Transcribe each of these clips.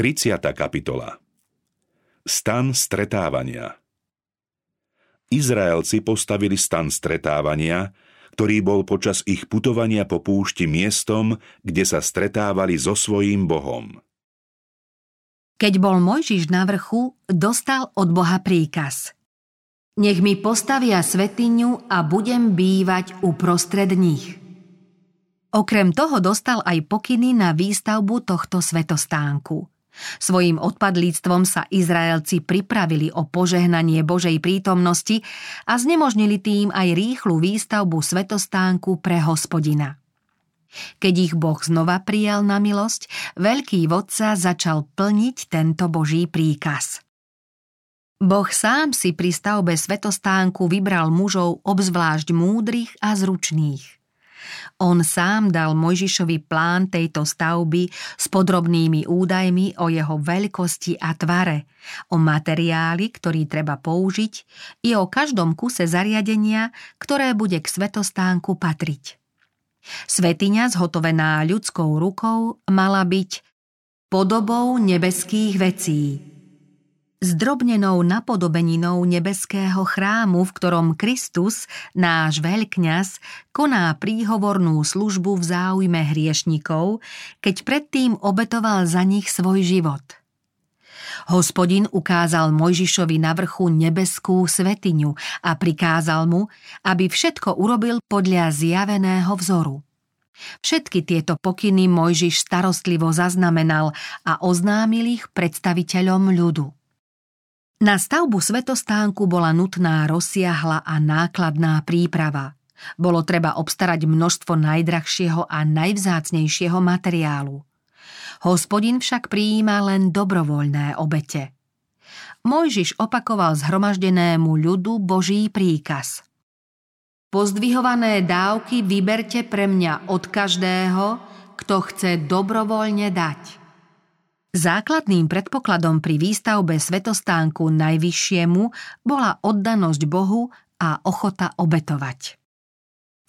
30. kapitola Stan stretávania Izraelci postavili stan stretávania, ktorý bol počas ich putovania po púšti miestom, kde sa stretávali so svojím Bohom. Keď bol Mojžiš na vrchu, dostal od Boha príkaz. Nech mi postavia svetiňu a budem bývať uprostred nich. Okrem toho dostal aj pokyny na výstavbu tohto svetostánku – Svojím odpadlíctvom sa Izraelci pripravili o požehnanie Božej prítomnosti a znemožnili tým aj rýchlu výstavbu svetostánku pre hospodina. Keď ich Boh znova prijal na milosť, veľký vodca začal plniť tento Boží príkaz. Boh sám si pri stavbe svetostánku vybral mužov obzvlášť múdrych a zručných – on sám dal Mojžišovi plán tejto stavby s podrobnými údajmi o jeho veľkosti a tvare, o materiáli, ktorý treba použiť i o každom kuse zariadenia, ktoré bude k svetostánku patriť. Svetiňa zhotovená ľudskou rukou mala byť podobou nebeských vecí – zdrobnenou napodobeninou nebeského chrámu, v ktorom Kristus, náš veľkňaz, koná príhovornú službu v záujme hriešnikov, keď predtým obetoval za nich svoj život. Hospodin ukázal Mojžišovi na vrchu nebeskú svetiňu a prikázal mu, aby všetko urobil podľa zjaveného vzoru. Všetky tieto pokyny Mojžiš starostlivo zaznamenal a oznámil ich predstaviteľom ľudu. Na stavbu svetostánku bola nutná rozsiahla a nákladná príprava. Bolo treba obstarať množstvo najdrahšieho a najvzácnejšieho materiálu. Hospodin však prijíma len dobrovoľné obete. Mojžiš opakoval zhromaždenému ľudu Boží príkaz. Pozdvihované dávky vyberte pre mňa od každého, kto chce dobrovoľne dať. Základným predpokladom pri výstavbe svetostánku najvyššiemu bola oddanosť Bohu a ochota obetovať.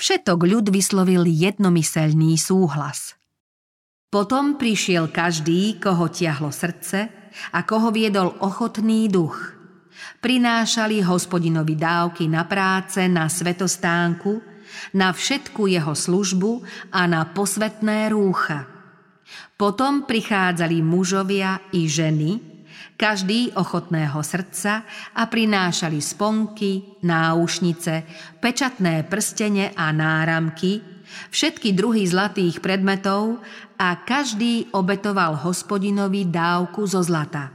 Všetok ľud vyslovil jednomyselný súhlas. Potom prišiel každý, koho tiahlo srdce a koho viedol ochotný duch. Prinášali hospodinovi dávky na práce, na svetostánku, na všetku jeho službu a na posvetné rúcha – potom prichádzali mužovia i ženy, každý ochotného srdca a prinášali sponky, náušnice, pečatné prstene a náramky, všetky druhy zlatých predmetov a každý obetoval hospodinovi dávku zo zlata.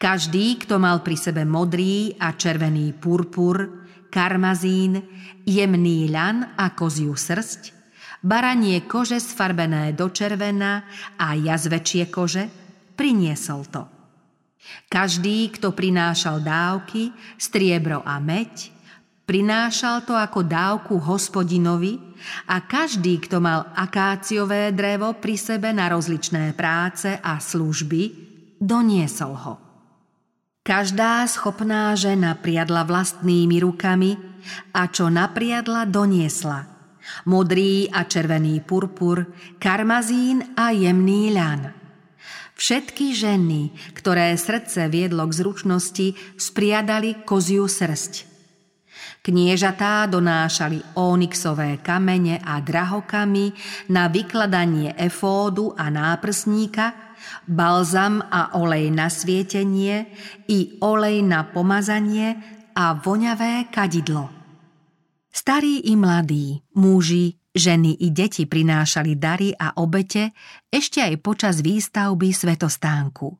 Každý, kto mal pri sebe modrý a červený purpur, karmazín, jemný ľan a koziu srst, baranie kože sfarbené do červena a jazvečie kože, priniesol to. Každý, kto prinášal dávky, striebro a meď, prinášal to ako dávku hospodinovi a každý, kto mal akáciové drevo pri sebe na rozličné práce a služby, doniesol ho. Každá schopná žena priadla vlastnými rukami a čo napriadla, doniesla – modrý a červený purpur, karmazín a jemný ľan. Všetky ženy, ktoré srdce viedlo k zručnosti, spriadali koziu srst. Kniežatá donášali onyxové kamene a drahokamy na vykladanie efódu a náprsníka, balzam a olej na svietenie i olej na pomazanie a voňavé kadidlo. Starí i mladí, muži, ženy i deti prinášali dary a obete ešte aj počas výstavby svetostánku.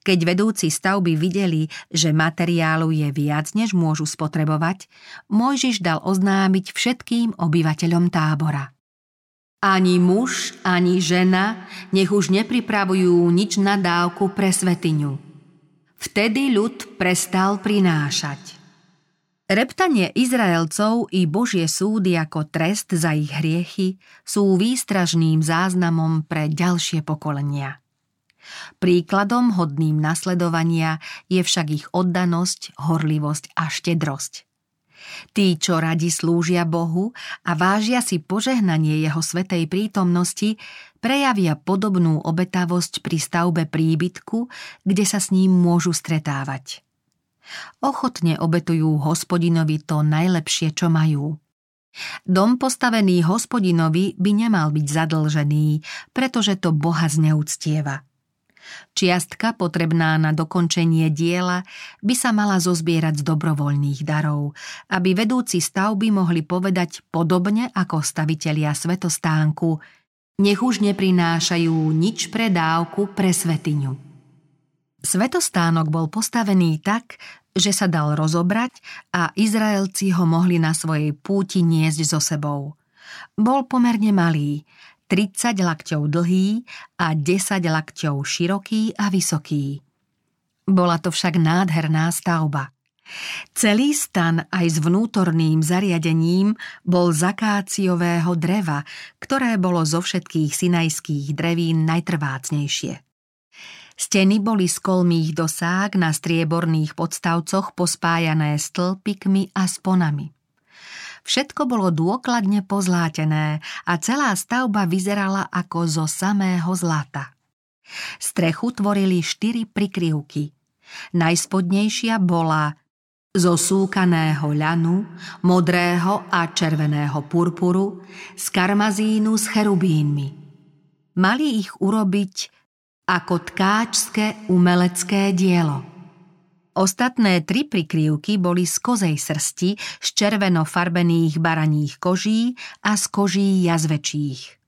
Keď vedúci stavby videli, že materiálu je viac, než môžu spotrebovať, Mojžiš dal oznámiť všetkým obyvateľom tábora. Ani muž, ani žena nech už nepripravujú nič na dávku pre svetiňu. Vtedy ľud prestal prinášať. Reptanie Izraelcov i Božie súdy ako trest za ich hriechy sú výstražným záznamom pre ďalšie pokolenia. Príkladom hodným nasledovania je však ich oddanosť, horlivosť a štedrosť. Tí, čo radi slúžia Bohu a vážia si požehnanie Jeho svetej prítomnosti, prejavia podobnú obetavosť pri stavbe príbytku, kde sa s ním môžu stretávať. Ochotne obetujú hospodinovi to najlepšie, čo majú. Dom postavený hospodinovi by nemal byť zadlžený, pretože to Boha zneúctieva. Čiastka potrebná na dokončenie diela by sa mala zozbierať z dobrovoľných darov, aby vedúci stavby mohli povedať podobne ako stavitelia svetostánku, nech už neprinášajú nič pre dávku pre svetiňu. Svetostánok bol postavený tak, že sa dal rozobrať a Izraelci ho mohli na svojej púti niesť so sebou. Bol pomerne malý, 30 lakťov dlhý a 10 lakťov široký a vysoký. Bola to však nádherná stavba. Celý stan aj s vnútorným zariadením bol zakáciového dreva, ktoré bolo zo všetkých sinajských drevín najtrvácnejšie. Steny boli z kolmých dosák na strieborných podstavcoch pospájané stĺpikmi a sponami. Všetko bolo dôkladne pozlátené a celá stavba vyzerala ako zo samého zlata. Strechu tvorili štyri prikryvky. Najspodnejšia bola zo súkaného ľanu, modrého a červeného purpuru, z karmazínu s cherubínmi. Mali ich urobiť ako tkáčské umelecké dielo. Ostatné tri prikryvky boli z kozej srsti, z červeno farbených baraních koží a z koží jazvečích.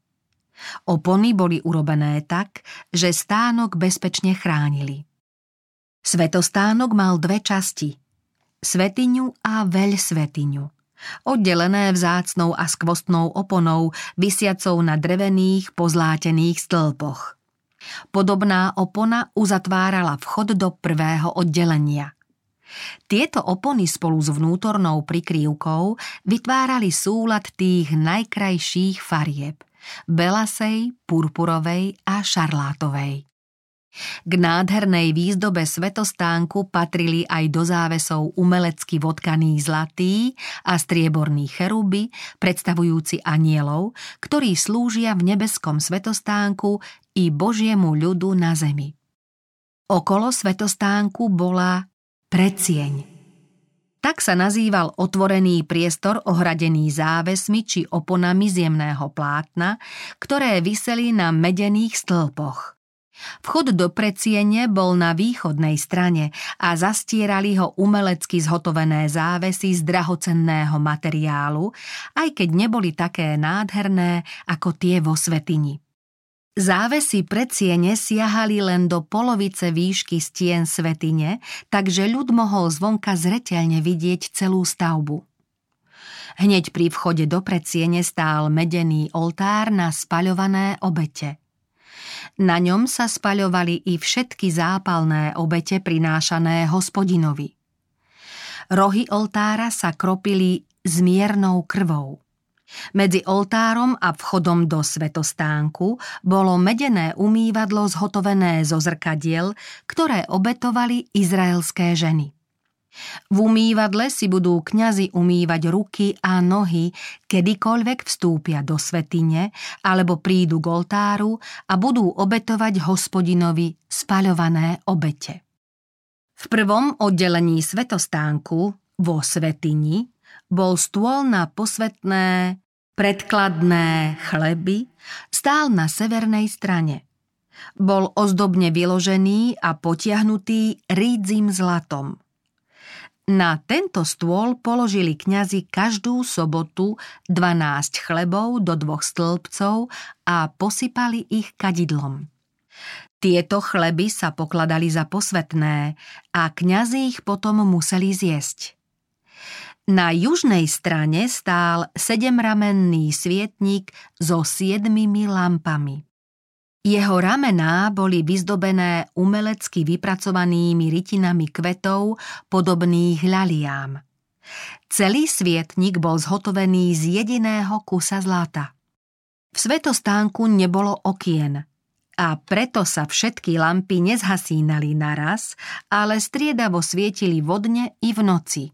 Opony boli urobené tak, že stánok bezpečne chránili. Svetostánok mal dve časti. Svetiňu a veľ svetiňu oddelené vzácnou a skvostnou oponou, vysiacou na drevených, pozlátených stĺpoch. Podobná opona uzatvárala vchod do prvého oddelenia. Tieto opony spolu s vnútornou prikrývkou vytvárali súlad tých najkrajších farieb – belasej, purpurovej a šarlátovej. K nádhernej výzdobe svetostánku patrili aj do závesov umelecky vodkaný zlatý a strieborný cheruby, predstavujúci anielov, ktorí slúžia v nebeskom svetostánku i Božiemu ľudu na zemi. Okolo svetostánku bola predsieň. Tak sa nazýval otvorený priestor ohradený závesmi či oponami zemného plátna, ktoré vyseli na medených stĺpoch. Vchod do predsiene bol na východnej strane a zastierali ho umelecky zhotovené závesy z drahocenného materiálu, aj keď neboli také nádherné ako tie vo svetini. Závesy predsiene siahali len do polovice výšky stien svetine, takže ľud mohol zvonka zreteľne vidieť celú stavbu. Hneď pri vchode do predsiene stál medený oltár na spaľované obete – na ňom sa spaľovali i všetky zápalné obete prinášané hospodinovi. Rohy oltára sa kropili s miernou krvou. Medzi oltárom a vchodom do svetostánku bolo medené umývadlo zhotovené zo zrkadiel, ktoré obetovali izraelské ženy. V umývadle si budú kňazi umývať ruky a nohy, kedykoľvek vstúpia do svetine alebo prídu k oltáru a budú obetovať hospodinovi spaľované obete. V prvom oddelení svetostánku vo svetini bol stôl na posvetné predkladné chleby, stál na severnej strane. Bol ozdobne vyložený a potiahnutý rídzim zlatom – na tento stôl položili kňazi každú sobotu 12 chlebov do dvoch stĺpcov a posypali ich kadidlom. Tieto chleby sa pokladali za posvetné a kňazi ich potom museli zjesť. Na južnej strane stál sedemramenný svietnik so siedmimi lampami. Jeho ramená boli vyzdobené umelecky vypracovanými rytinami kvetov podobných ľaliám. Celý svietnik bol zhotovený z jediného kusa zlata. V svetostánku nebolo okien a preto sa všetky lampy nezhasínali naraz, ale striedavo svietili vodne i v noci.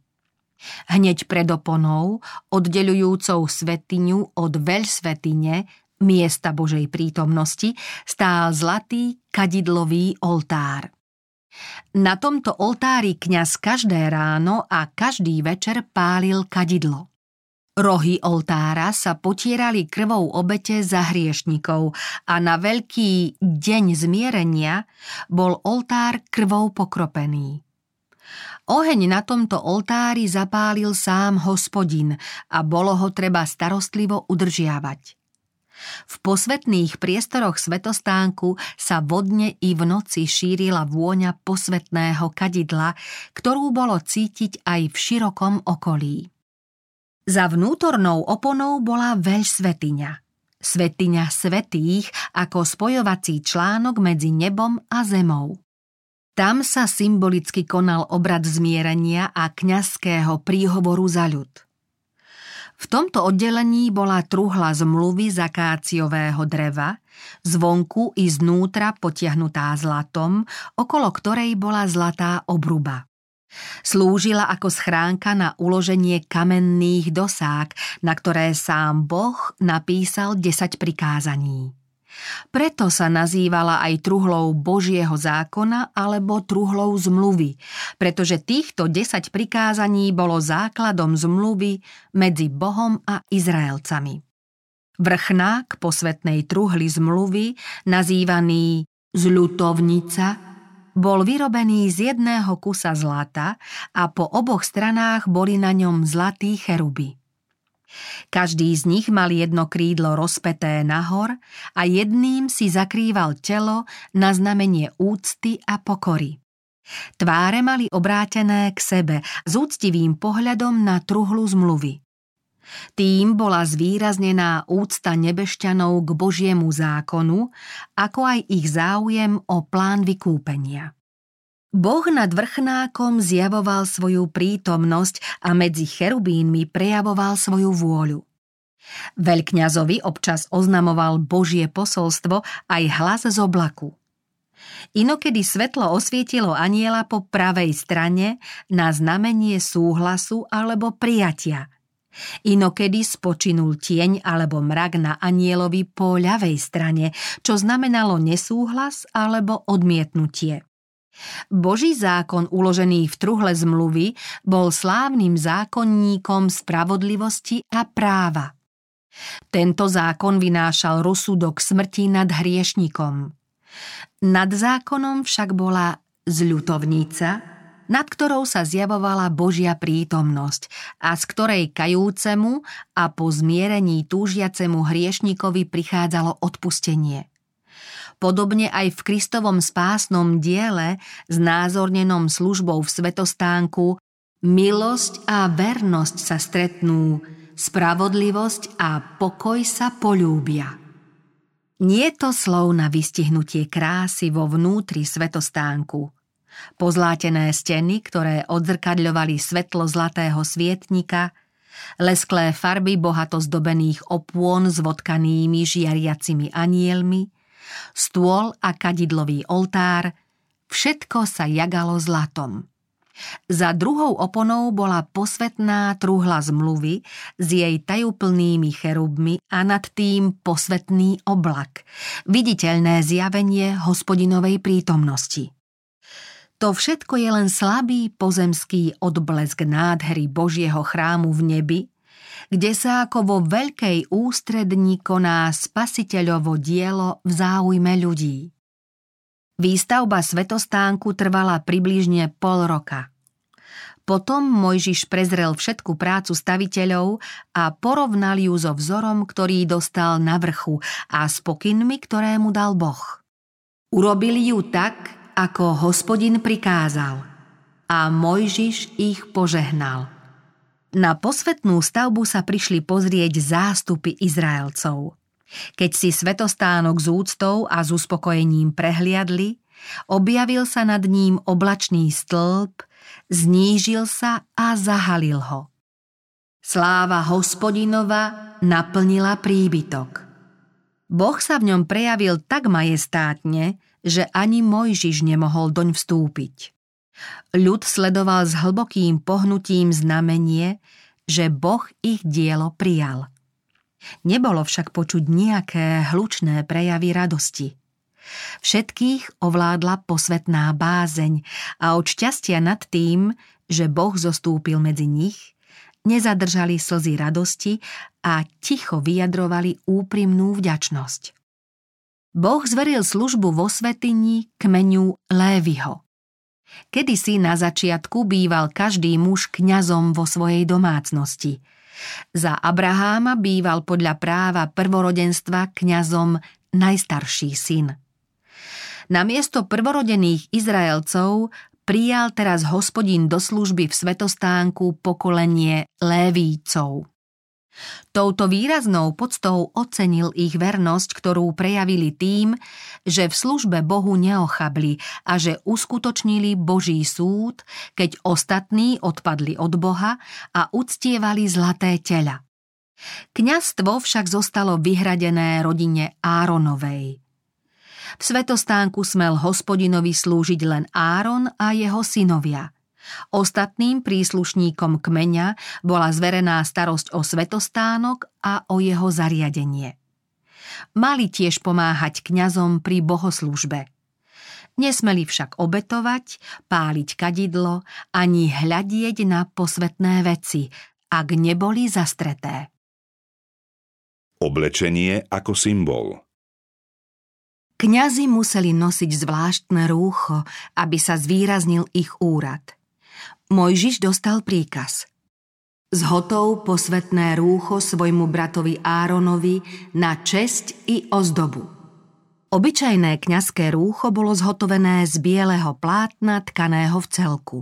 Hneď pred oponou, oddeľujúcou svetiňu od veľsvetine, miesta Božej prítomnosti, stál zlatý kadidlový oltár. Na tomto oltári kňaz každé ráno a každý večer pálil kadidlo. Rohy oltára sa potierali krvou obete za hriešnikov a na veľký deň zmierenia bol oltár krvou pokropený. Oheň na tomto oltári zapálil sám hospodin a bolo ho treba starostlivo udržiavať. V posvetných priestoroch svetostánku sa vodne i v noci šírila vôňa posvetného kadidla, ktorú bolo cítiť aj v širokom okolí. Za vnútornou oponou bola veľ svetiňa. Svetiňa svetých ako spojovací článok medzi nebom a zemou. Tam sa symbolicky konal obrad zmierenia a kňazského príhovoru za ľud. V tomto oddelení bola truhla zmluvy z akáciového dreva, zvonku i znútra potiahnutá zlatom, okolo ktorej bola zlatá obruba. Slúžila ako schránka na uloženie kamenných dosák, na ktoré sám Boh napísal 10 prikázaní. Preto sa nazývala aj truhlou Božieho zákona alebo truhlou zmluvy, pretože týchto 10 prikázaní bolo základom zmluvy medzi Bohom a Izraelcami. Vrchnák posvetnej truhly zmluvy, nazývaný zľutovnica, bol vyrobený z jedného kusa zlata a po oboch stranách boli na ňom zlatí cheruby. Každý z nich mal jedno krídlo rozpeté nahor a jedným si zakrýval telo na znamenie úcty a pokory. Tváre mali obrátené k sebe s úctivým pohľadom na truhlu zmluvy. Tým bola zvýraznená úcta nebešťanov k Božiemu zákonu, ako aj ich záujem o plán vykúpenia. Boh nad vrchnákom zjavoval svoju prítomnosť a medzi cherubínmi prejavoval svoju vôľu. Veľkňazovi občas oznamoval Božie posolstvo aj hlas z oblaku. Inokedy svetlo osvietilo aniela po pravej strane na znamenie súhlasu alebo prijatia – Inokedy spočinul tieň alebo mrak na anielovi po ľavej strane, čo znamenalo nesúhlas alebo odmietnutie. Boží zákon uložený v truhle zmluvy bol slávnym zákonníkom spravodlivosti a práva. Tento zákon vynášal rozsudok smrti nad hriešnikom. Nad zákonom však bola zľutovnica, nad ktorou sa zjavovala Božia prítomnosť a z ktorej kajúcemu a po zmierení túžiacemu hriešnikovi prichádzalo odpustenie. Podobne aj v Kristovom spásnom diele, znázornenom službou v svetostánku, milosť a vernosť sa stretnú, spravodlivosť a pokoj sa polúbia. Nie to slov na vystihnutie krásy vo vnútri svetostánku – pozlátené steny, ktoré odzrkadľovali svetlo zlatého svietnika, lesklé farby bohato zdobených opôn s vodkanými žiariacimi anielmi, stôl a kadidlový oltár, všetko sa jagalo zlatom. Za druhou oponou bola posvetná truhla zmluvy s jej tajúplnými cherubmi a nad tým posvetný oblak, viditeľné zjavenie hospodinovej prítomnosti. To všetko je len slabý pozemský odblesk nádhery Božieho chrámu v nebi, kde sa ako vo veľkej ústredni koná spasiteľovo dielo v záujme ľudí. Výstavba svetostánku trvala približne pol roka. Potom Mojžiš prezrel všetku prácu staviteľov a porovnal ju so vzorom, ktorý dostal na vrchu a s pokynmi, ktoré mu dal Boh. Urobili ju tak, ako hospodin prikázal. A Mojžiš ich požehnal. Na posvetnú stavbu sa prišli pozrieť zástupy Izraelcov. Keď si svetostánok s úctou a s uspokojením prehliadli, objavil sa nad ním oblačný stĺp, znížil sa a zahalil ho. Sláva hospodinova naplnila príbytok. Boh sa v ňom prejavil tak majestátne, že ani Mojžiš nemohol doň vstúpiť. Ľud sledoval s hlbokým pohnutím znamenie, že Boh ich dielo prijal. Nebolo však počuť nejaké hlučné prejavy radosti. Všetkých ovládla posvetná bázeň a od šťastia nad tým, že Boh zostúpil medzi nich, nezadržali slzy radosti a ticho vyjadrovali úprimnú vďačnosť. Boh zveril službu vo svetini kmeniu Lévyho. Kedysi na začiatku býval každý muž kňazom vo svojej domácnosti. Za Abraháma býval podľa práva prvorodenstva kňazom najstarší syn. Namiesto prvorodených Izraelcov prijal teraz hospodín do služby v svetostánku pokolenie Lévícov. Touto výraznou poctou ocenil ich vernosť, ktorú prejavili tým, že v službe Bohu neochabli a že uskutočnili Boží súd, keď ostatní odpadli od Boha a uctievali zlaté tela. Kňastvo však zostalo vyhradené rodine Áronovej. V svetostánku smel hospodinovi slúžiť len Áron a jeho synovia. Ostatným príslušníkom kmeňa bola zverená starosť o svetostánok a o jeho zariadenie. Mali tiež pomáhať kňazom pri bohoslužbe. Nesmeli však obetovať, páliť kadidlo ani hľadieť na posvetné veci, ak neboli zastreté. Oblečenie ako symbol Kňazi museli nosiť zvláštne rúcho, aby sa zvýraznil ich úrad. Mojžiš dostal príkaz. Zhotov posvetné rúcho svojmu bratovi Áronovi na česť i ozdobu. Obyčajné kňazské rúcho bolo zhotovené z bieleho plátna tkaného v celku.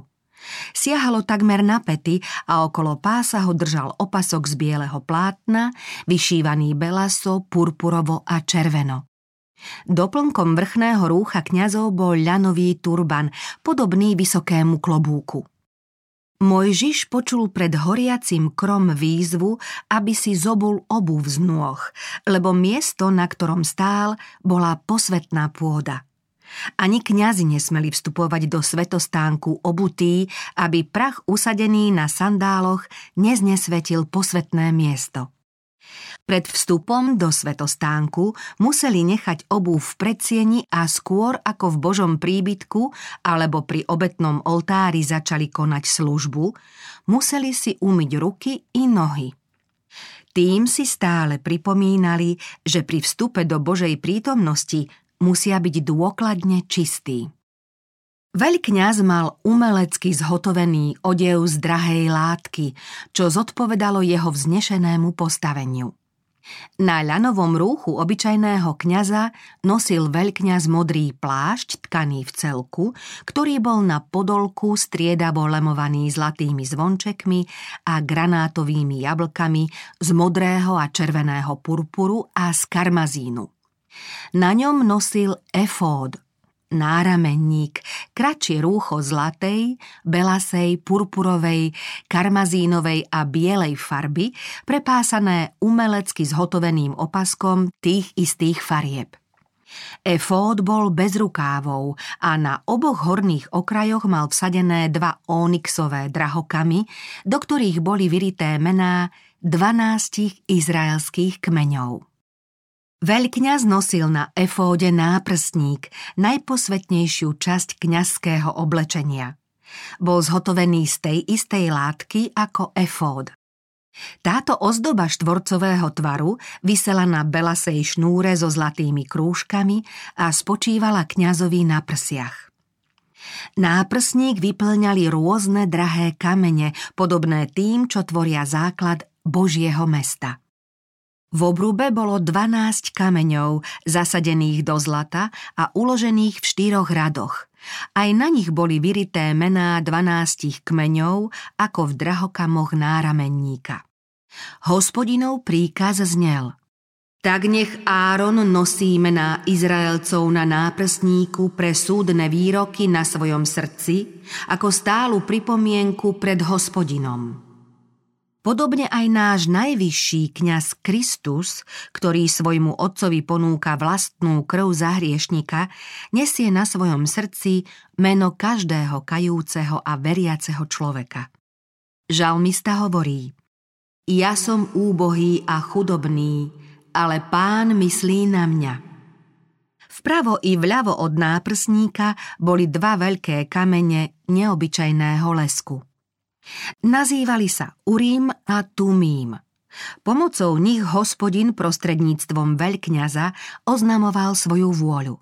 Siahalo takmer na pety a okolo pása ho držal opasok z bieleho plátna, vyšívaný belaso, purpurovo a červeno. Doplnkom vrchného rúcha kňazov bol ľanový turban, podobný vysokému klobúku. Mojžiš počul pred horiacim krom výzvu, aby si zobul obuv z nôh, lebo miesto, na ktorom stál, bola posvetná pôda. Ani kňazi nesmeli vstupovať do svetostánku obutí, aby prach usadený na sandáloch neznesvetil posvetné miesto. Pred vstupom do svetostánku museli nechať obuv v predsieni a skôr ako v Božom príbytku alebo pri obetnom oltári začali konať službu, museli si umyť ruky i nohy. Tým si stále pripomínali, že pri vstupe do Božej prítomnosti musia byť dôkladne čistí. Veľkňaz mal umelecky zhotovený odev z drahej látky, čo zodpovedalo jeho vznešenému postaveniu. Na ľanovom rúchu obyčajného kňaza nosil veľkňaz modrý plášť tkaný v celku, ktorý bol na podolku striedavo lemovaný zlatými zvončekmi a granátovými jablkami z modrého a červeného purpuru a z karmazínu. Na ňom nosil efód, náramenník, kratšie rúcho zlatej, belasej, purpurovej, karmazínovej a bielej farby, prepásané umelecky zhotoveným opaskom tých istých farieb. Efód bol bez rukávov a na oboch horných okrajoch mal vsadené dva onyxové drahokamy, do ktorých boli vyrité mená dvanástich izraelských kmeňov. Veľkňaz nosil na efóde náprstník, najposvetnejšiu časť kňazského oblečenia. Bol zhotovený z tej istej látky ako efód. Táto ozdoba štvorcového tvaru vysela na belasej šnúre so zlatými krúžkami a spočívala kňazovi na prsiach. Náprsník vyplňali rôzne drahé kamene, podobné tým, čo tvoria základ Božieho mesta – v obrube bolo 12 kameňov, zasadených do zlata a uložených v štyroch radoch. Aj na nich boli vyrité mená 12 kmeňov, ako v drahokamoch náramenníka. Hospodinov príkaz znel – tak nech Áron nosí mená Izraelcov na náprstníku pre súdne výroky na svojom srdci, ako stálu pripomienku pred hospodinom. Podobne aj náš najvyšší kňaz Kristus, ktorý svojmu otcovi ponúka vlastnú krv za hriešnika, nesie na svojom srdci meno každého kajúceho a veriaceho človeka. Žalmista hovorí Ja som úbohý a chudobný, ale pán myslí na mňa. Vpravo i vľavo od náprsníka boli dva veľké kamene neobyčajného lesku. Nazývali sa Urím a Tumím. Pomocou nich hospodin prostredníctvom veľkňaza oznamoval svoju vôľu.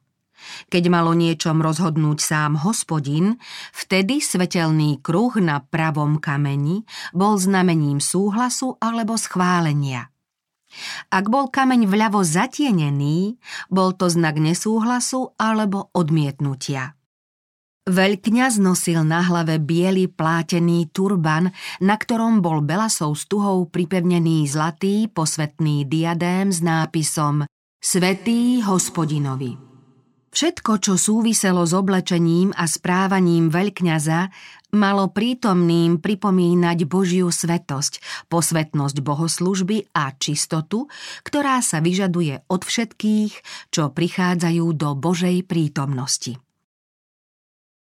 Keď malo niečom rozhodnúť sám hospodin, vtedy svetelný kruh na pravom kameni bol znamením súhlasu alebo schválenia. Ak bol kameň vľavo zatienený, bol to znak nesúhlasu alebo odmietnutia. Veľkňaz nosil na hlave biely plátený turban, na ktorom bol belasou stuhou pripevnený zlatý posvetný diadém s nápisom Svetý hospodinovi. Všetko, čo súviselo s oblečením a správaním veľkňaza, malo prítomným pripomínať Božiu svetosť, posvetnosť bohoslužby a čistotu, ktorá sa vyžaduje od všetkých, čo prichádzajú do Božej prítomnosti.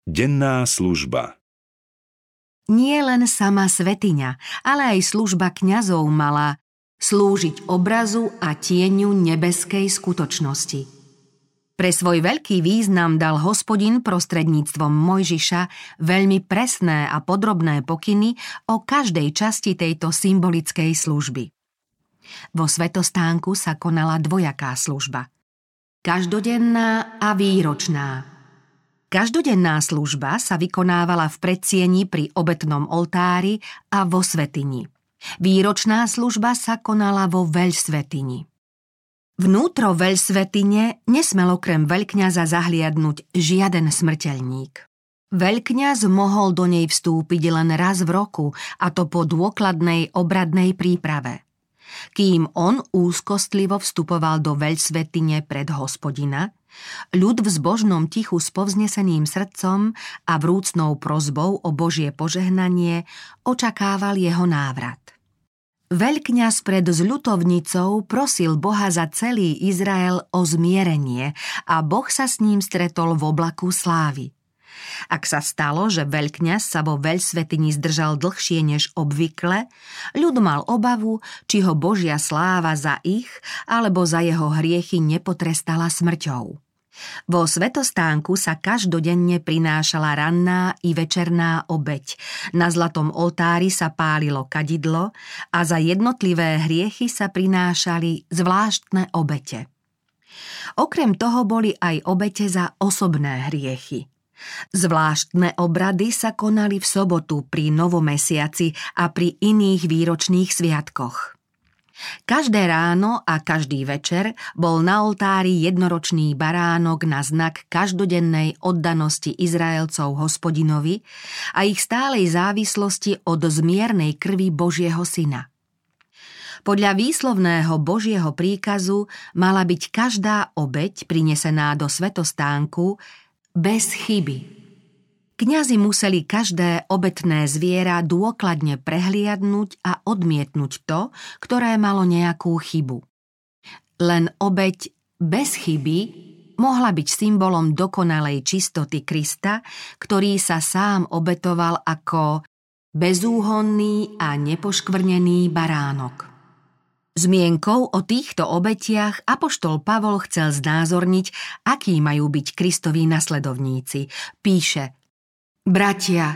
Denná služba Nie len sama svetiňa, ale aj služba kňazov mala slúžiť obrazu a tieňu nebeskej skutočnosti – pre svoj veľký význam dal hospodin prostredníctvom Mojžiša veľmi presné a podrobné pokyny o každej časti tejto symbolickej služby. Vo svetostánku sa konala dvojaká služba. Každodenná a výročná. Každodenná služba sa vykonávala v predsieni pri obetnom oltári a vo svetini. Výročná služba sa konala vo veľsvetini. Vnútro veľsvetine nesmel okrem veľkňaza zahliadnúť žiaden smrteľník. Veľkňaz mohol do nej vstúpiť len raz v roku, a to po dôkladnej obradnej príprave. Kým on úzkostlivo vstupoval do veľsvetine pred hospodina, ľud v zbožnom tichu s povzneseným srdcom a vrúcnou prozbou o Božie požehnanie očakával jeho návrat. Veľkňaz pred zľutovnicou prosil Boha za celý Izrael o zmierenie a Boh sa s ním stretol v oblaku slávy. Ak sa stalo, že veľkňaz sa vo veľsvetini zdržal dlhšie než obvykle, ľud mal obavu, či ho Božia sláva za ich alebo za jeho hriechy nepotrestala smrťou. Vo svetostánku sa každodenne prinášala ranná i večerná obeď. Na zlatom oltári sa pálilo kadidlo a za jednotlivé hriechy sa prinášali zvláštne obete. Okrem toho boli aj obete za osobné hriechy. Zvláštne obrady sa konali v sobotu pri novomesiaci a pri iných výročných sviatkoch. Každé ráno a každý večer bol na oltári jednoročný baránok na znak každodennej oddanosti Izraelcov hospodinovi a ich stálej závislosti od zmiernej krvi Božieho syna. Podľa výslovného Božieho príkazu mala byť každá obeď prinesená do svetostánku bez chyby Kňazi museli každé obetné zviera dôkladne prehliadnúť a odmietnúť to, ktoré malo nejakú chybu. Len obeď bez chyby mohla byť symbolom dokonalej čistoty Krista, ktorý sa sám obetoval ako bezúhonný a nepoškvrnený baránok. Zmienkou o týchto obetiach Apoštol Pavol chcel znázorniť, akí majú byť Kristoví nasledovníci. Píše – Bratia,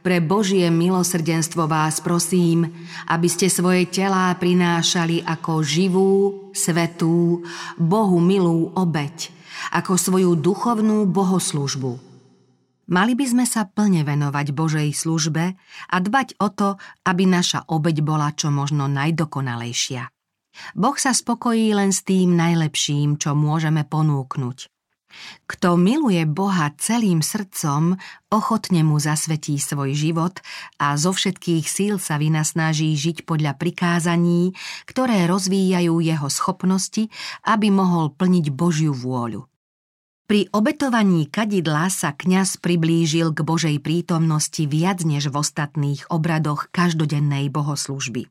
pre Božie milosrdenstvo vás prosím, aby ste svoje telá prinášali ako živú, svetú, Bohu milú obeď, ako svoju duchovnú bohoslužbu. Mali by sme sa plne venovať Božej službe a dbať o to, aby naša obeď bola čo možno najdokonalejšia. Boh sa spokojí len s tým najlepším, čo môžeme ponúknuť. Kto miluje Boha celým srdcom, ochotne mu zasvetí svoj život a zo všetkých síl sa vynasnaží žiť podľa prikázaní, ktoré rozvíjajú jeho schopnosti, aby mohol plniť Božiu vôľu. Pri obetovaní kadidla sa kňaz priblížil k Božej prítomnosti viac než v ostatných obradoch každodennej bohoslužby.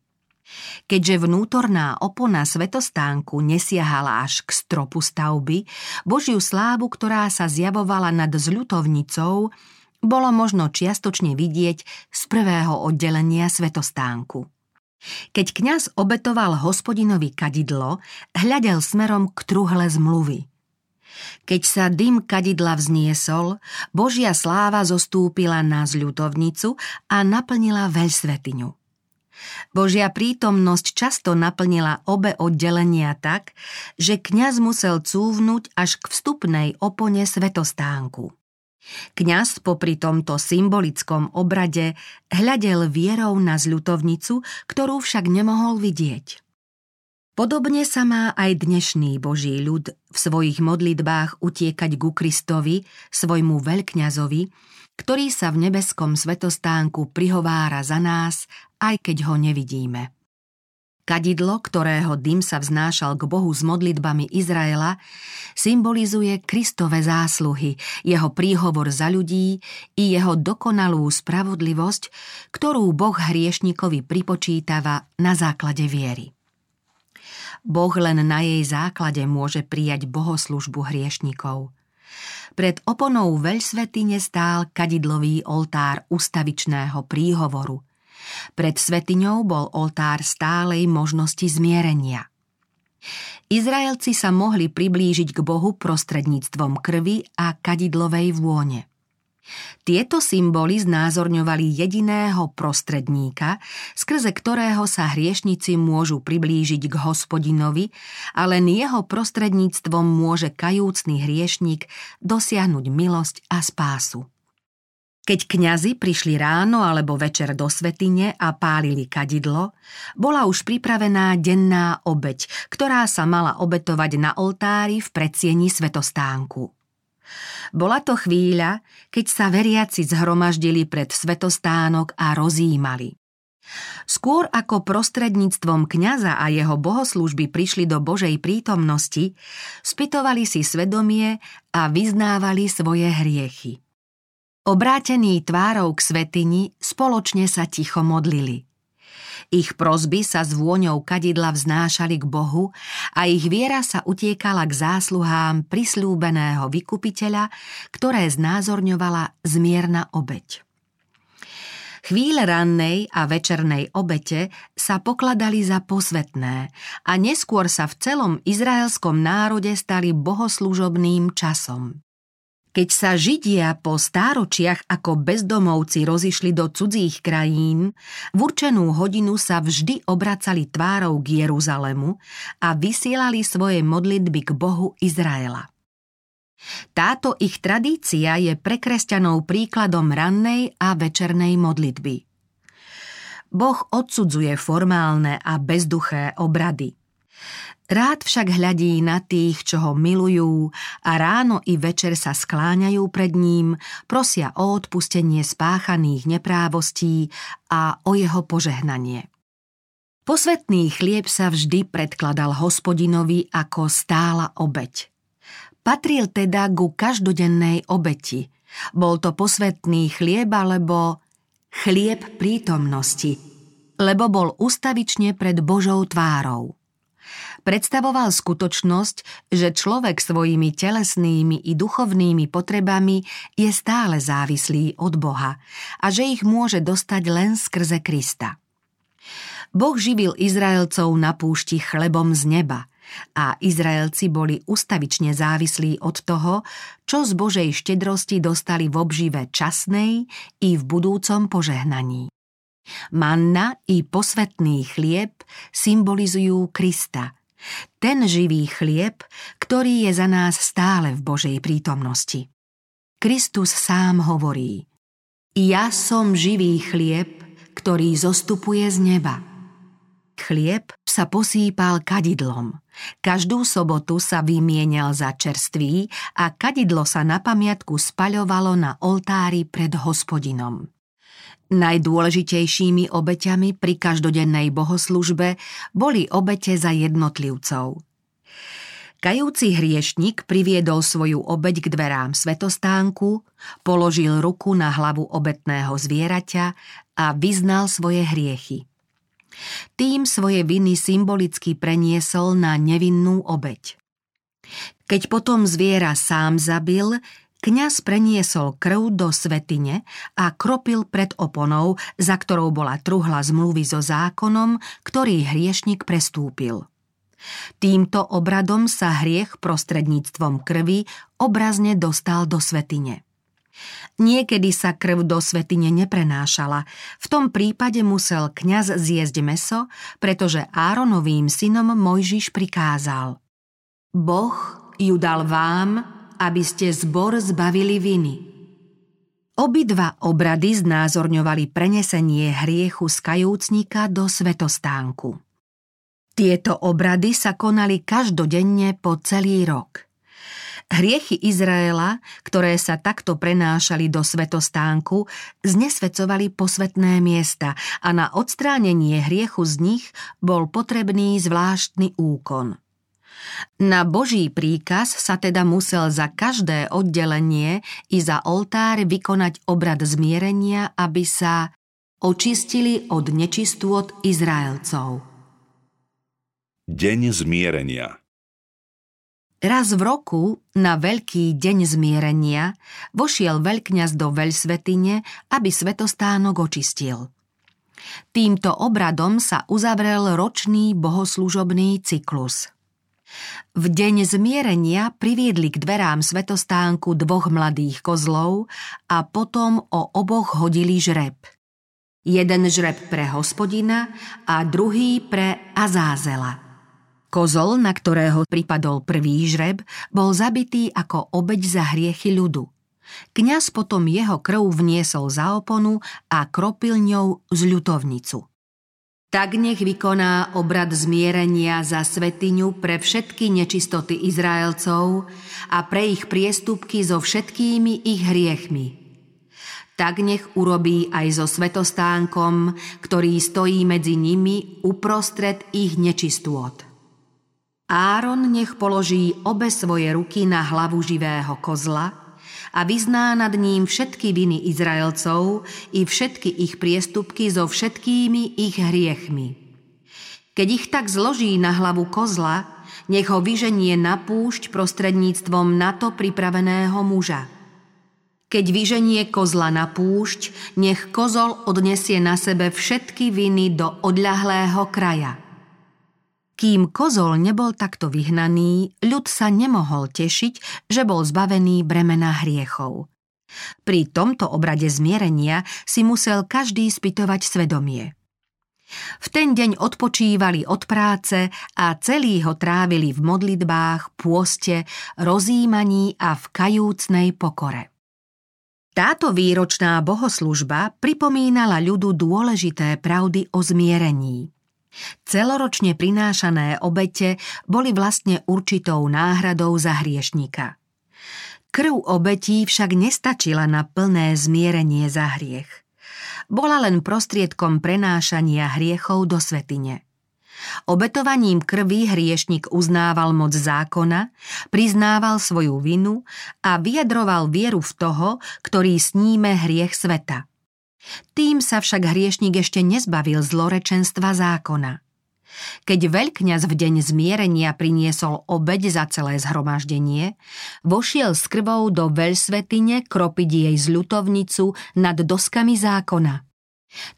Keďže vnútorná opona svetostánku nesiahala až k stropu stavby, Božiu slávu, ktorá sa zjavovala nad zľutovnicou, bolo možno čiastočne vidieť z prvého oddelenia svetostánku. Keď kňaz obetoval hospodinovi kadidlo, hľadel smerom k truhle zmluvy. Keď sa dym kadidla vzniesol, Božia sláva zostúpila na zľutovnicu a naplnila veľsvetiňu. Božia prítomnosť často naplnila obe oddelenia tak, že kňaz musel cúvnuť až k vstupnej opone svetostánku. Kňaz popri tomto symbolickom obrade hľadel vierou na zľutovnicu, ktorú však nemohol vidieť. Podobne sa má aj dnešný Boží ľud v svojich modlitbách utiekať ku Kristovi, svojmu veľkňazovi, ktorý sa v nebeskom svetostánku prihovára za nás, aj keď ho nevidíme. Kadidlo, ktorého dym sa vznášal k Bohu s modlitbami Izraela, symbolizuje Kristove zásluhy, jeho príhovor za ľudí i jeho dokonalú spravodlivosť, ktorú Boh hriešnikovi pripočítava na základe viery. Boh len na jej základe môže prijať bohoslužbu hriešnikov. Pred oponou veľsvetine stál kadidlový oltár ustavičného príhovoru – pred svetiňou bol oltár stálej možnosti zmierenia. Izraelci sa mohli priblížiť k Bohu prostredníctvom krvi a kadidlovej vône. Tieto symboly znázorňovali jediného prostredníka, skrze ktorého sa hriešnici môžu priblížiť k hospodinovi a len jeho prostredníctvom môže kajúcný hriešnik dosiahnuť milosť a spásu. Keď kňazi prišli ráno alebo večer do svetine a pálili kadidlo, bola už pripravená denná obeď, ktorá sa mala obetovať na oltári v predsieni svetostánku. Bola to chvíľa, keď sa veriaci zhromaždili pred svetostánok a rozímali. Skôr ako prostredníctvom kňaza a jeho bohoslúžby prišli do Božej prítomnosti, spytovali si svedomie a vyznávali svoje hriechy. Obrátení tvárou k svetini spoločne sa ticho modlili. Ich prozby sa s vôňou kadidla vznášali k Bohu a ich viera sa utiekala k zásluhám prislúbeného vykupiteľa, ktoré znázorňovala zmierna obeď. Chvíle rannej a večernej obete sa pokladali za posvetné a neskôr sa v celom izraelskom národe stali bohoslužobným časom. Keď sa Židia po stáročiach ako bezdomovci rozišli do cudzích krajín, v určenú hodinu sa vždy obracali tvárou k Jeruzalemu a vysielali svoje modlitby k Bohu Izraela. Táto ich tradícia je pre kresťanov príkladom rannej a večernej modlitby. Boh odsudzuje formálne a bezduché obrady. Rád však hľadí na tých, čo ho milujú a ráno i večer sa skláňajú pred ním, prosia o odpustenie spáchaných neprávostí a o jeho požehnanie. Posvetný chlieb sa vždy predkladal hospodinovi ako stála obeď. Patril teda ku každodennej obeti. Bol to posvetný chlieb alebo chlieb prítomnosti, lebo bol ustavične pred Božou tvárou predstavoval skutočnosť, že človek svojimi telesnými i duchovnými potrebami je stále závislý od Boha a že ich môže dostať len skrze Krista. Boh živil Izraelcov na púšti chlebom z neba a Izraelci boli ustavične závislí od toho, čo z Božej štedrosti dostali v obžive časnej i v budúcom požehnaní. Manna i posvetný chlieb symbolizujú Krista, ten živý chlieb, ktorý je za nás stále v Božej prítomnosti. Kristus sám hovorí Ja som živý chlieb, ktorý zostupuje z neba. Chlieb sa posýpal kadidlom. Každú sobotu sa vymienial za čerstvý a kadidlo sa na pamiatku spaľovalo na oltári pred hospodinom. Najdôležitejšími obeťami pri každodennej bohoslužbe boli obete za jednotlivcov. Kajúci hriešnik priviedol svoju obeť k dverám svetostánku, položil ruku na hlavu obetného zvieraťa a vyznal svoje hriechy. Tým svoje viny symbolicky preniesol na nevinnú obeť. Keď potom zviera sám zabil, Kňaz preniesol krv do svetine a kropil pred oponou, za ktorou bola truhla zmluvy so zákonom, ktorý hriešnik prestúpil. Týmto obradom sa hriech prostredníctvom krvi obrazne dostal do svetine. Niekedy sa krv do svetine neprenášala. V tom prípade musel kňaz zjesť meso, pretože Áronovým synom Mojžiš prikázal. Boh ju dal vám, aby ste zbor zbavili viny. Obidva obrady znázorňovali prenesenie hriechu z kajúcnika do svetostánku. Tieto obrady sa konali každodenne po celý rok – Hriechy Izraela, ktoré sa takto prenášali do svetostánku, znesvecovali posvetné miesta a na odstránenie hriechu z nich bol potrebný zvláštny úkon. Na Boží príkaz sa teda musel za každé oddelenie i za oltár vykonať obrad zmierenia, aby sa očistili od nečistôt Izraelcov. Deň zmierenia Raz v roku, na veľký deň zmierenia, vošiel veľkňaz do veľsvetine, aby svetostánok očistil. Týmto obradom sa uzavrel ročný bohoslužobný cyklus. V deň zmierenia priviedli k dverám svetostánku dvoch mladých kozlov a potom o oboch hodili žreb. Jeden žreb pre hospodina a druhý pre Azázela – Kozol, na ktorého pripadol prvý žreb, bol zabitý ako obeď za hriechy ľudu. Kňaz potom jeho krv vniesol za oponu a kropil ňou z ľutovnicu. Tak nech vykoná obrad zmierenia za svetiňu pre všetky nečistoty Izraelcov a pre ich priestupky so všetkými ich hriechmi. Tak nech urobí aj so svetostánkom, ktorý stojí medzi nimi uprostred ich nečistôt. Áron nech položí obe svoje ruky na hlavu živého kozla a vyzná nad ním všetky viny Izraelcov i všetky ich priestupky so všetkými ich hriechmi. Keď ich tak zloží na hlavu kozla, nech ho vyženie na púšť prostredníctvom na to pripraveného muža. Keď vyženie kozla na púšť, nech kozol odnesie na sebe všetky viny do odľahlého kraja – kým kozol nebol takto vyhnaný, ľud sa nemohol tešiť, že bol zbavený bremena hriechov. Pri tomto obrade zmierenia si musel každý spytovať svedomie. V ten deň odpočívali od práce a celý ho trávili v modlitbách, pôste, rozímaní a v kajúcnej pokore. Táto výročná bohoslužba pripomínala ľudu dôležité pravdy o zmierení. Celoročne prinášané obete boli vlastne určitou náhradou za hriešnika. Krv obetí však nestačila na plné zmierenie za hriech. Bola len prostriedkom prenášania hriechov do svetine. Obetovaním krvi hriešnik uznával moc zákona, priznával svoju vinu a vyjadroval vieru v toho, ktorý sníme hriech sveta. Tým sa však hriešnik ešte nezbavil zlorečenstva zákona. Keď veľkňaz v deň zmierenia priniesol obeď za celé zhromaždenie, vošiel s krvou do veľsvetine kropiť jej zľutovnicu nad doskami zákona.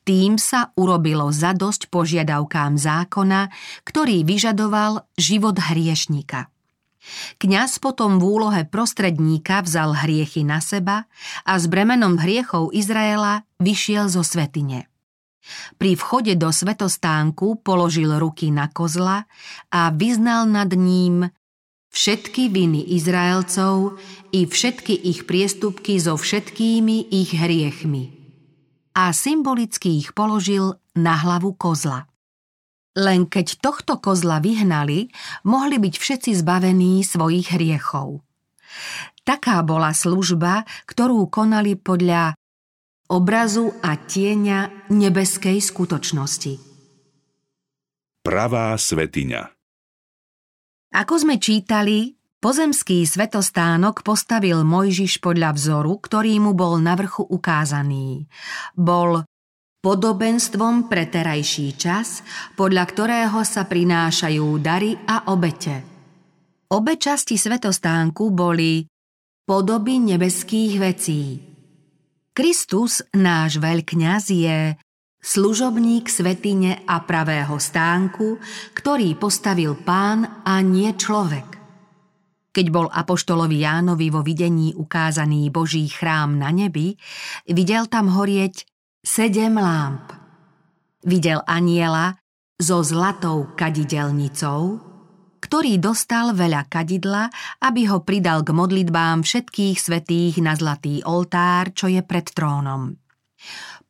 Tým sa urobilo zadosť požiadavkám zákona, ktorý vyžadoval život hriešnika. Kňaz potom v úlohe prostredníka vzal hriechy na seba a s bremenom hriechov Izraela vyšiel zo svetine. Pri vchode do svetostánku položil ruky na kozla a vyznal nad ním všetky viny Izraelcov i všetky ich priestupky so všetkými ich hriechmi. A symbolicky ich položil na hlavu kozla. Len keď tohto kozla vyhnali, mohli byť všetci zbavení svojich hriechov. Taká bola služba, ktorú konali podľa obrazu a tieňa nebeskej skutočnosti. Pravá svetiňa Ako sme čítali, pozemský svetostánok postavil Mojžiš podľa vzoru, ktorý mu bol na vrchu ukázaný. Bol podobenstvom pre terajší čas, podľa ktorého sa prinášajú dary a obete. Obe časti svetostánku boli podoby nebeských vecí. Kristus, náš veľkňaz, je služobník svetine a pravého stánku, ktorý postavil pán a nie človek. Keď bol apoštolovi Jánovi vo videní ukázaný Boží chrám na nebi, videl tam horieť sedem lámp. Videl aniela so zlatou kadidelnicou, ktorý dostal veľa kadidla, aby ho pridal k modlitbám všetkých svetých na zlatý oltár, čo je pred trónom.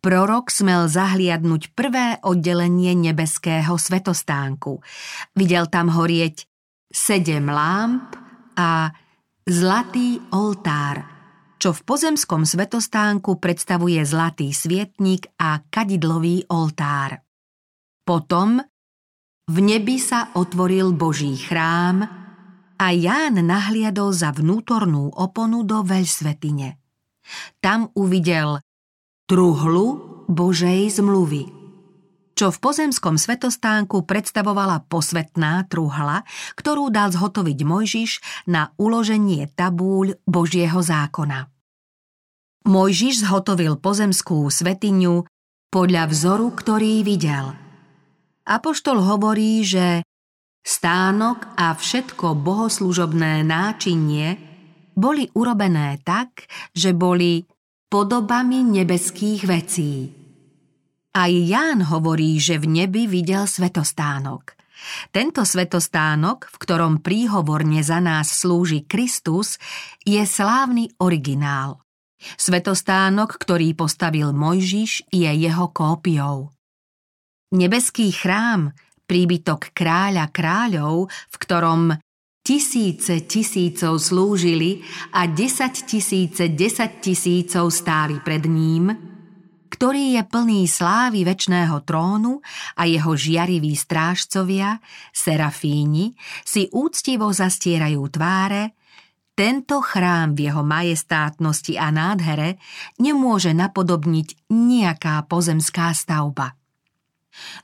Prorok smel zahliadnúť prvé oddelenie nebeského svetostánku. Videl tam horieť sedem lámp a zlatý oltár, čo v pozemskom svetostánku predstavuje zlatý svietnik a kadidlový oltár. Potom v nebi sa otvoril Boží chrám a Ján nahliadol za vnútornú oponu do veľsvetine. Tam uvidel truhlu Božej zmluvy, čo v pozemskom svetostánku predstavovala posvetná truhla, ktorú dal zhotoviť Mojžiš na uloženie tabúľ Božieho zákona. Mojžiš zhotovil pozemskú svetiňu podľa vzoru, ktorý videl – Apoštol hovorí, že stánok a všetko bohoslužobné náčinie boli urobené tak, že boli podobami nebeských vecí. Aj Ján hovorí, že v nebi videl svetostánok. Tento svetostánok, v ktorom príhovorne za nás slúži Kristus, je slávny originál. Svetostánok, ktorý postavil Mojžiš, je jeho kópiou. Nebeský chrám, príbytok kráľa kráľov, v ktorom tisíce tisícov slúžili a desať tisíce desať tisícov stáli pred ním, ktorý je plný slávy väčšného trónu a jeho žiariví strážcovia, serafíni, si úctivo zastierajú tváre, tento chrám v jeho majestátnosti a nádhere nemôže napodobniť nejaká pozemská stavba.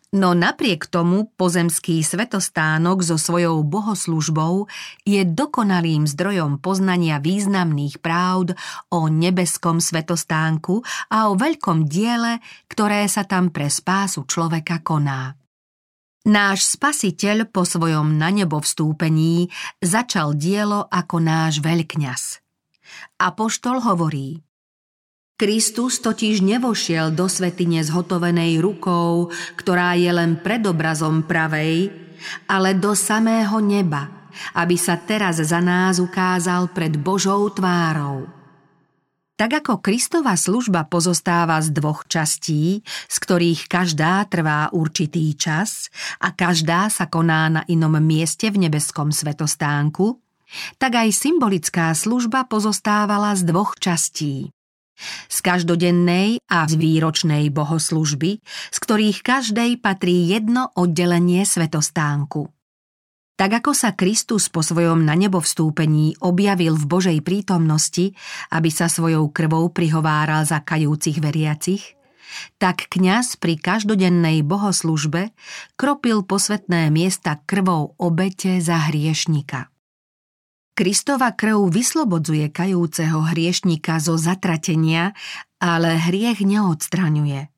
No napriek tomu pozemský svetostánok so svojou bohoslužbou je dokonalým zdrojom poznania významných práv o nebeskom svetostánku a o veľkom diele, ktoré sa tam pre spásu človeka koná. Náš spasiteľ po svojom na nebo vstúpení začal dielo ako náš veľkňaz. Apoštol hovorí – Kristus totiž nevošiel do svetine zhotovenej rukou, ktorá je len predobrazom pravej, ale do samého neba, aby sa teraz za nás ukázal pred Božou tvárou. Tak ako Kristova služba pozostáva z dvoch častí, z ktorých každá trvá určitý čas a každá sa koná na inom mieste v nebeskom svetostánku, tak aj symbolická služba pozostávala z dvoch častí. Z každodennej a z výročnej bohoslužby, z ktorých každej patrí jedno oddelenie svetostánku. Tak ako sa Kristus po svojom na nebo vstúpení objavil v Božej prítomnosti, aby sa svojou krvou prihováral za kajúcich veriacich, tak kňaz pri každodennej bohoslužbe kropil posvetné miesta krvou obete za hriešnika. Kristova krv vyslobodzuje kajúceho hriešnika zo zatratenia, ale hriech neodstraňuje.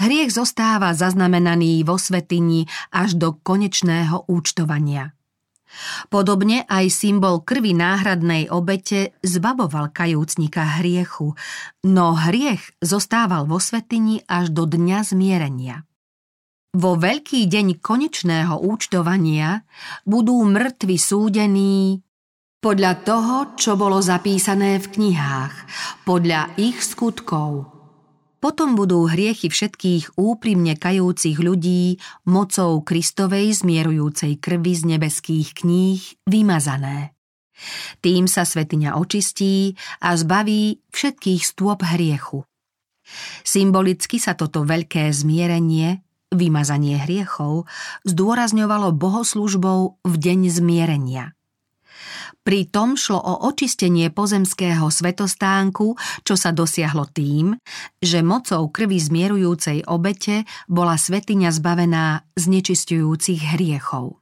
Hriech zostáva zaznamenaný vo svetini až do konečného účtovania. Podobne aj symbol krvi náhradnej obete zbavoval kajúcnika hriechu, no hriech zostával vo svetini až do dňa zmierenia. Vo veľký deň konečného účtovania budú mŕtvi súdení podľa toho, čo bolo zapísané v knihách, podľa ich skutkov. Potom budú hriechy všetkých úprimne kajúcich ľudí mocou Kristovej zmierujúcej krvi z nebeských kníh vymazané. Tým sa svetiňa očistí a zbaví všetkých stôp hriechu. Symbolicky sa toto veľké zmierenie, vymazanie hriechov, zdôrazňovalo bohoslužbou v deň zmierenia – Pritom šlo o očistenie pozemského svetostánku, čo sa dosiahlo tým, že mocou krvi zmierujúcej obete bola svetiňa zbavená z nečistujúcich hriechov.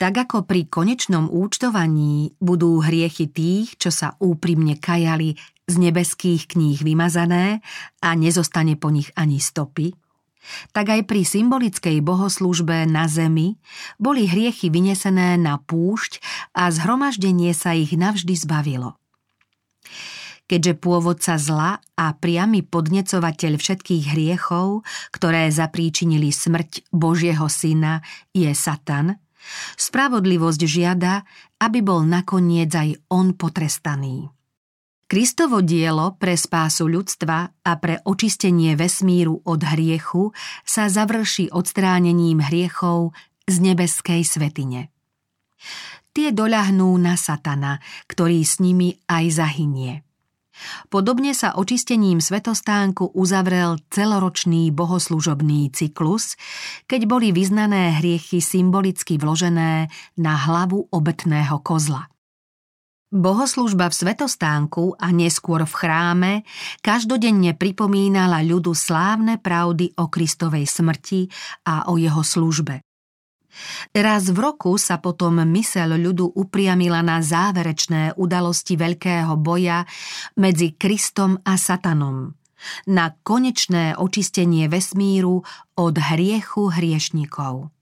Tak ako pri konečnom účtovaní budú hriechy tých, čo sa úprimne kajali, z nebeských kníh vymazané a nezostane po nich ani stopy, tak aj pri symbolickej bohoslužbe na zemi boli hriechy vynesené na púšť a zhromaždenie sa ich navždy zbavilo. Keďže pôvodca zla a priamy podnecovateľ všetkých hriechov, ktoré zapríčinili smrť Božieho syna, je Satan – Spravodlivosť žiada, aby bol nakoniec aj on potrestaný. Kristovo dielo pre spásu ľudstva a pre očistenie vesmíru od hriechu sa završí odstránením hriechov z nebeskej svetine. Tie doľahnú na satana, ktorý s nimi aj zahynie. Podobne sa očistením svetostánku uzavrel celoročný bohoslužobný cyklus, keď boli vyznané hriechy symbolicky vložené na hlavu obetného kozla. Bohoslužba v svetostánku a neskôr v chráme každodenne pripomínala ľudu slávne pravdy o Kristovej smrti a o jeho službe. Raz v roku sa potom mysel ľudu upriamila na záverečné udalosti veľkého boja medzi Kristom a Satanom, na konečné očistenie vesmíru od hriechu hriešnikov.